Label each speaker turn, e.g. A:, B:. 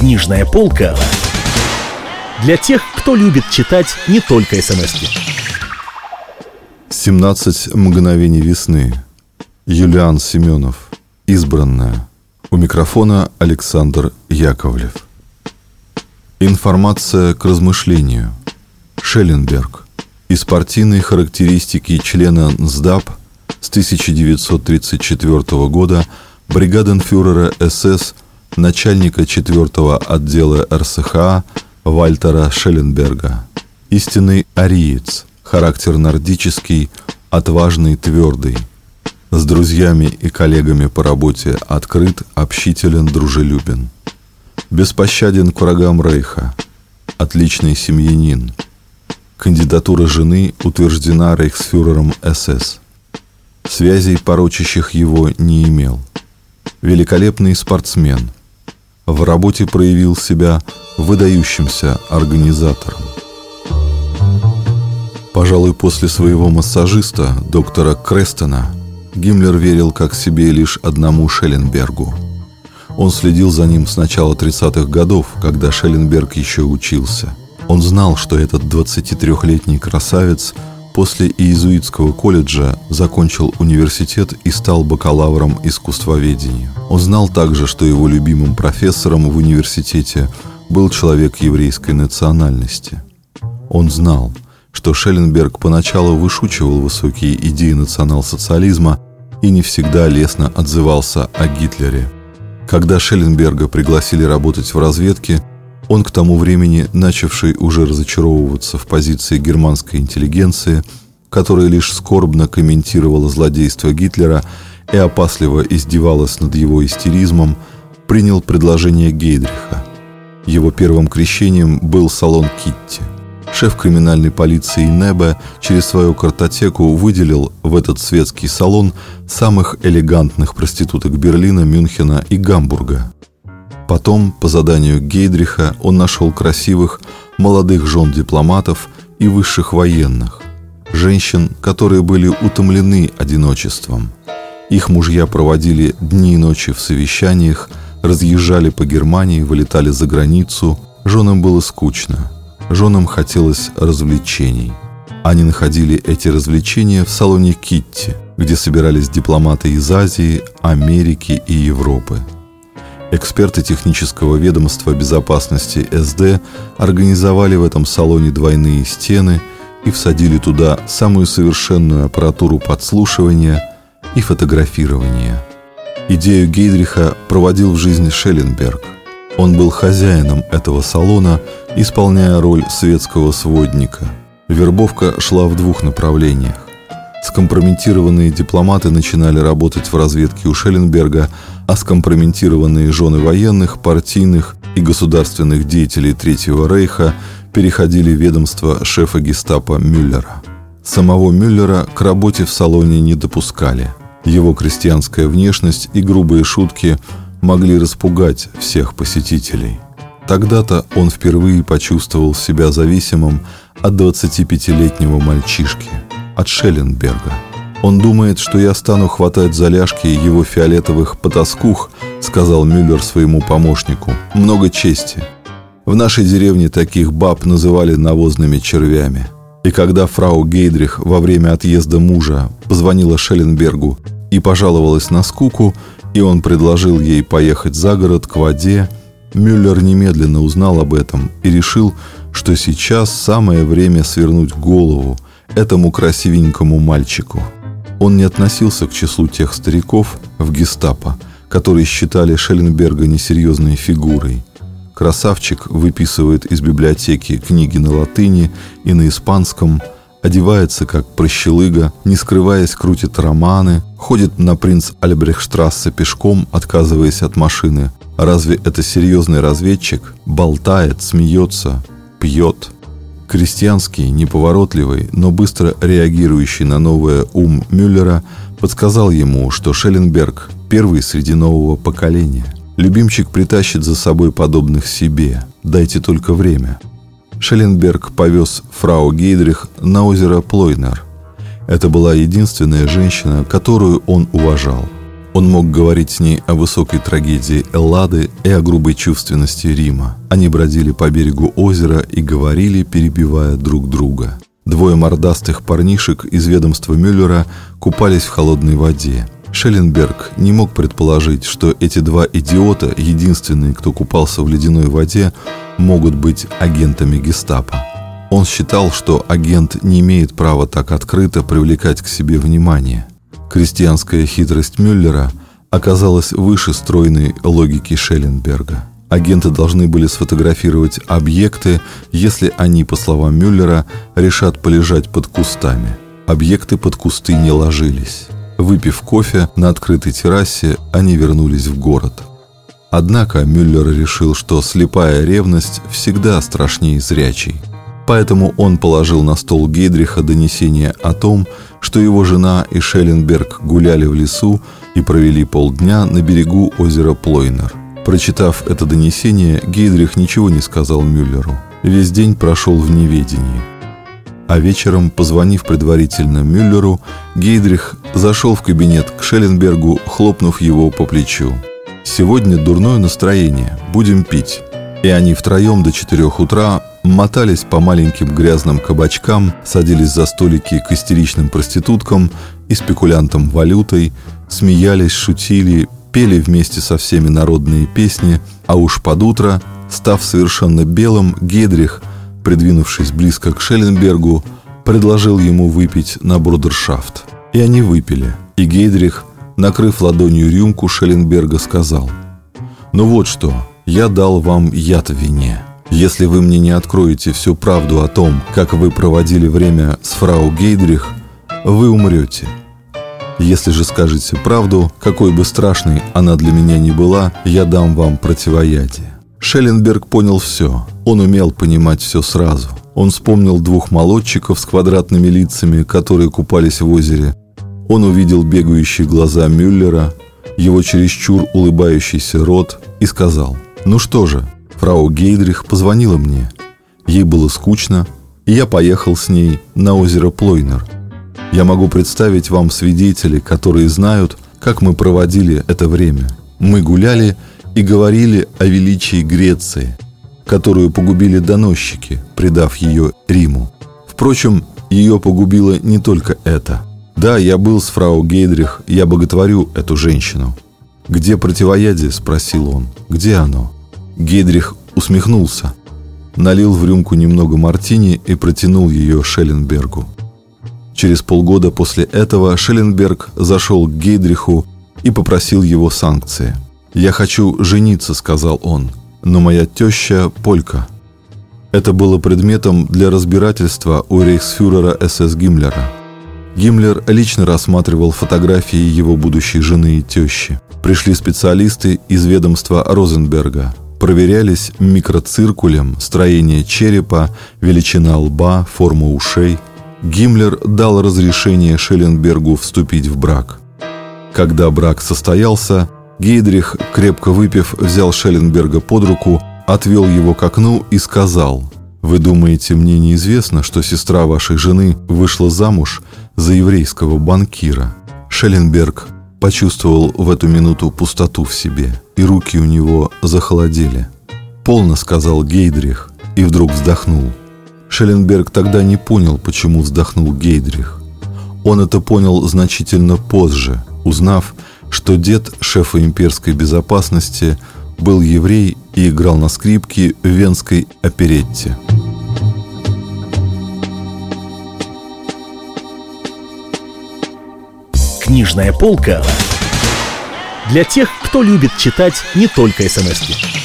A: Книжная полка для тех, кто любит читать не только смс -ки.
B: 17 мгновений весны. Юлиан Семенов. Избранная. У микрофона Александр Яковлев. Информация к размышлению. Шелленберг. Из партийной характеристики члена НСДАП с 1934 года бригаденфюрера СС, начальника 4 отдела РСХА Вальтера Шелленберга. Истинный ариец, характер нордический, отважный, твердый. С друзьями и коллегами по работе открыт, общителен, дружелюбен. Беспощаден к врагам Рейха. Отличный семьянин. Кандидатура жены утверждена рейхсфюрером СС. Связей, порочащих его, не имел. Великолепный спортсмен. В работе проявил себя выдающимся организатором. Пожалуй, после своего массажиста, доктора Крестона, Гиммлер верил как себе лишь одному Шелленбергу. Он следил за ним с начала 30-х годов, когда Шелленберг еще учился. Он знал, что этот 23-летний красавец – После иезуитского колледжа закончил университет и стал бакалавром искусствоведения. Он знал также, что его любимым профессором в университете был человек еврейской национальности. Он знал, что Шелленберг поначалу вышучивал высокие идеи национал-социализма и не всегда лестно отзывался о Гитлере. Когда Шелленберга пригласили работать в разведке, он к тому времени, начавший уже разочаровываться в позиции германской интеллигенции, которая лишь скорбно комментировала злодейство Гитлера и опасливо издевалась над его истеризмом, принял предложение Гейдриха. Его первым крещением был салон Китти. Шеф криминальной полиции Небе через свою картотеку выделил в этот светский салон самых элегантных проституток Берлина, Мюнхена и Гамбурга. Потом, по заданию Гейдриха, он нашел красивых, молодых жен дипломатов и высших военных, женщин, которые были утомлены одиночеством. Их мужья проводили дни и ночи в совещаниях, разъезжали по Германии, вылетали за границу. Женам было скучно. Женам хотелось развлечений. Они находили эти развлечения в салоне Китти, где собирались дипломаты из Азии, Америки и Европы. Эксперты технического ведомства безопасности СД организовали в этом салоне двойные стены и всадили туда самую совершенную аппаратуру подслушивания и фотографирования. Идею Гейдриха проводил в жизни Шелленберг. Он был хозяином этого салона, исполняя роль светского сводника. Вербовка шла в двух направлениях. Скомпрометированные дипломаты начинали работать в разведке у Шелленберга, а скомпрометированные жены военных, партийных и государственных деятелей Третьего Рейха переходили в ведомство шефа гестапо Мюллера. Самого Мюллера к работе в салоне не допускали. Его крестьянская внешность и грубые шутки могли распугать всех посетителей. Тогда-то он впервые почувствовал себя зависимым от 25-летнего мальчишки – от Шелленберга. «Он думает, что я стану хватать за ляжки его фиолетовых потаскух», сказал Мюллер своему помощнику. «Много чести. В нашей деревне таких баб называли навозными червями». И когда фрау Гейдрих во время отъезда мужа позвонила Шелленбергу и пожаловалась на скуку, и он предложил ей поехать за город к воде, Мюллер немедленно узнал об этом и решил, что сейчас самое время свернуть голову – этому красивенькому мальчику. Он не относился к числу тех стариков в гестапо, которые считали Шелленберга несерьезной фигурой. Красавчик выписывает из библиотеки книги на латыни и на испанском, одевается как прощелыга, не скрываясь, крутит романы, ходит на принц Альбрехштрассе пешком, отказываясь от машины. Разве это серьезный разведчик? Болтает, смеется, пьет – Крестьянский, неповоротливый, но быстро реагирующий на новое ум Мюллера подсказал ему, что Шелленберг – первый среди нового поколения. Любимчик притащит за собой подобных себе. Дайте только время. Шелленберг повез фрау Гейдрих на озеро Плойнер. Это была единственная женщина, которую он уважал. Он мог говорить с ней о высокой трагедии Эллады и о грубой чувственности Рима. Они бродили по берегу озера и говорили, перебивая друг друга. Двое мордастых парнишек из ведомства Мюллера купались в холодной воде. Шелленберг не мог предположить, что эти два идиота, единственные, кто купался в ледяной воде, могут быть агентами гестапо. Он считал, что агент не имеет права так открыто привлекать к себе внимание. Крестьянская хитрость Мюллера оказалась выше стройной логики Шелленберга. Агенты должны были сфотографировать объекты, если они, по словам Мюллера, решат полежать под кустами. Объекты под кусты не ложились. Выпив кофе на открытой террасе, они вернулись в город. Однако Мюллер решил, что слепая ревность всегда страшнее зрячей. Поэтому он положил на стол Гейдриха донесение о том, что его жена и Шелленберг гуляли в лесу и провели полдня на берегу озера Плойнер. Прочитав это донесение, Гейдрих ничего не сказал Мюллеру. Весь день прошел в неведении. А вечером, позвонив предварительно Мюллеру, Гейдрих зашел в кабинет к Шелленбергу, хлопнув его по плечу. «Сегодня дурное настроение, будем пить». И они втроем до четырех утра мотались по маленьким грязным кабачкам, садились за столики к истеричным проституткам и спекулянтам валютой, смеялись, шутили, пели вместе со всеми народные песни, а уж под утро, став совершенно белым, Гедрих, придвинувшись близко к Шелленбергу, предложил ему выпить на брудершафт. И они выпили, и Гейдрих, накрыв ладонью рюмку Шелленберга, сказал «Ну вот что, я дал вам яд в вине». Если вы мне не откроете всю правду о том, как вы проводили время с фрау Гейдрих, вы умрете. Если же скажете правду, какой бы страшной она для меня ни была, я дам вам противоядие. Шелленберг понял все. Он умел понимать все сразу. Он вспомнил двух молодчиков с квадратными лицами, которые купались в озере. Он увидел бегающие глаза Мюллера, его чересчур улыбающийся рот и сказал, «Ну что же, Фрау Гейдрих позвонила мне. Ей было скучно, и я поехал с ней на озеро Плойнер. Я могу представить вам свидетелей, которые знают, как мы проводили это время. Мы гуляли и говорили о величии Греции, которую погубили доносчики, предав ее Риму. Впрочем, ее погубило не только это. Да, я был с фрау Гейдрих, я боготворю эту женщину. «Где противоядие?» – спросил он. «Где оно?» Гейдрих усмехнулся, налил в рюмку немного мартини и протянул ее Шелленбергу. Через полгода после этого Шелленберг зашел к Гейдриху и попросил его санкции. «Я хочу жениться», — сказал он, — «но моя теща — полька». Это было предметом для разбирательства у рейхсфюрера СС Гиммлера. Гиммлер лично рассматривал фотографии его будущей жены и тещи. Пришли специалисты из ведомства Розенберга – проверялись микроциркулем строение черепа, величина лба, форма ушей. Гиммлер дал разрешение Шелленбергу вступить в брак. Когда брак состоялся, Гейдрих, крепко выпив, взял Шелленберга под руку, отвел его к окну и сказал «Вы думаете, мне неизвестно, что сестра вашей жены вышла замуж за еврейского банкира?» Шелленберг почувствовал в эту минуту пустоту в себе, и руки у него захолодели. «Полно», — сказал Гейдрих, и вдруг вздохнул. Шелленберг тогда не понял, почему вздохнул Гейдрих. Он это понял значительно позже, узнав, что дед шефа имперской безопасности был еврей и играл на скрипке в венской оперетте.
A: Книжная полка для тех, кто любит читать не только смс -ки.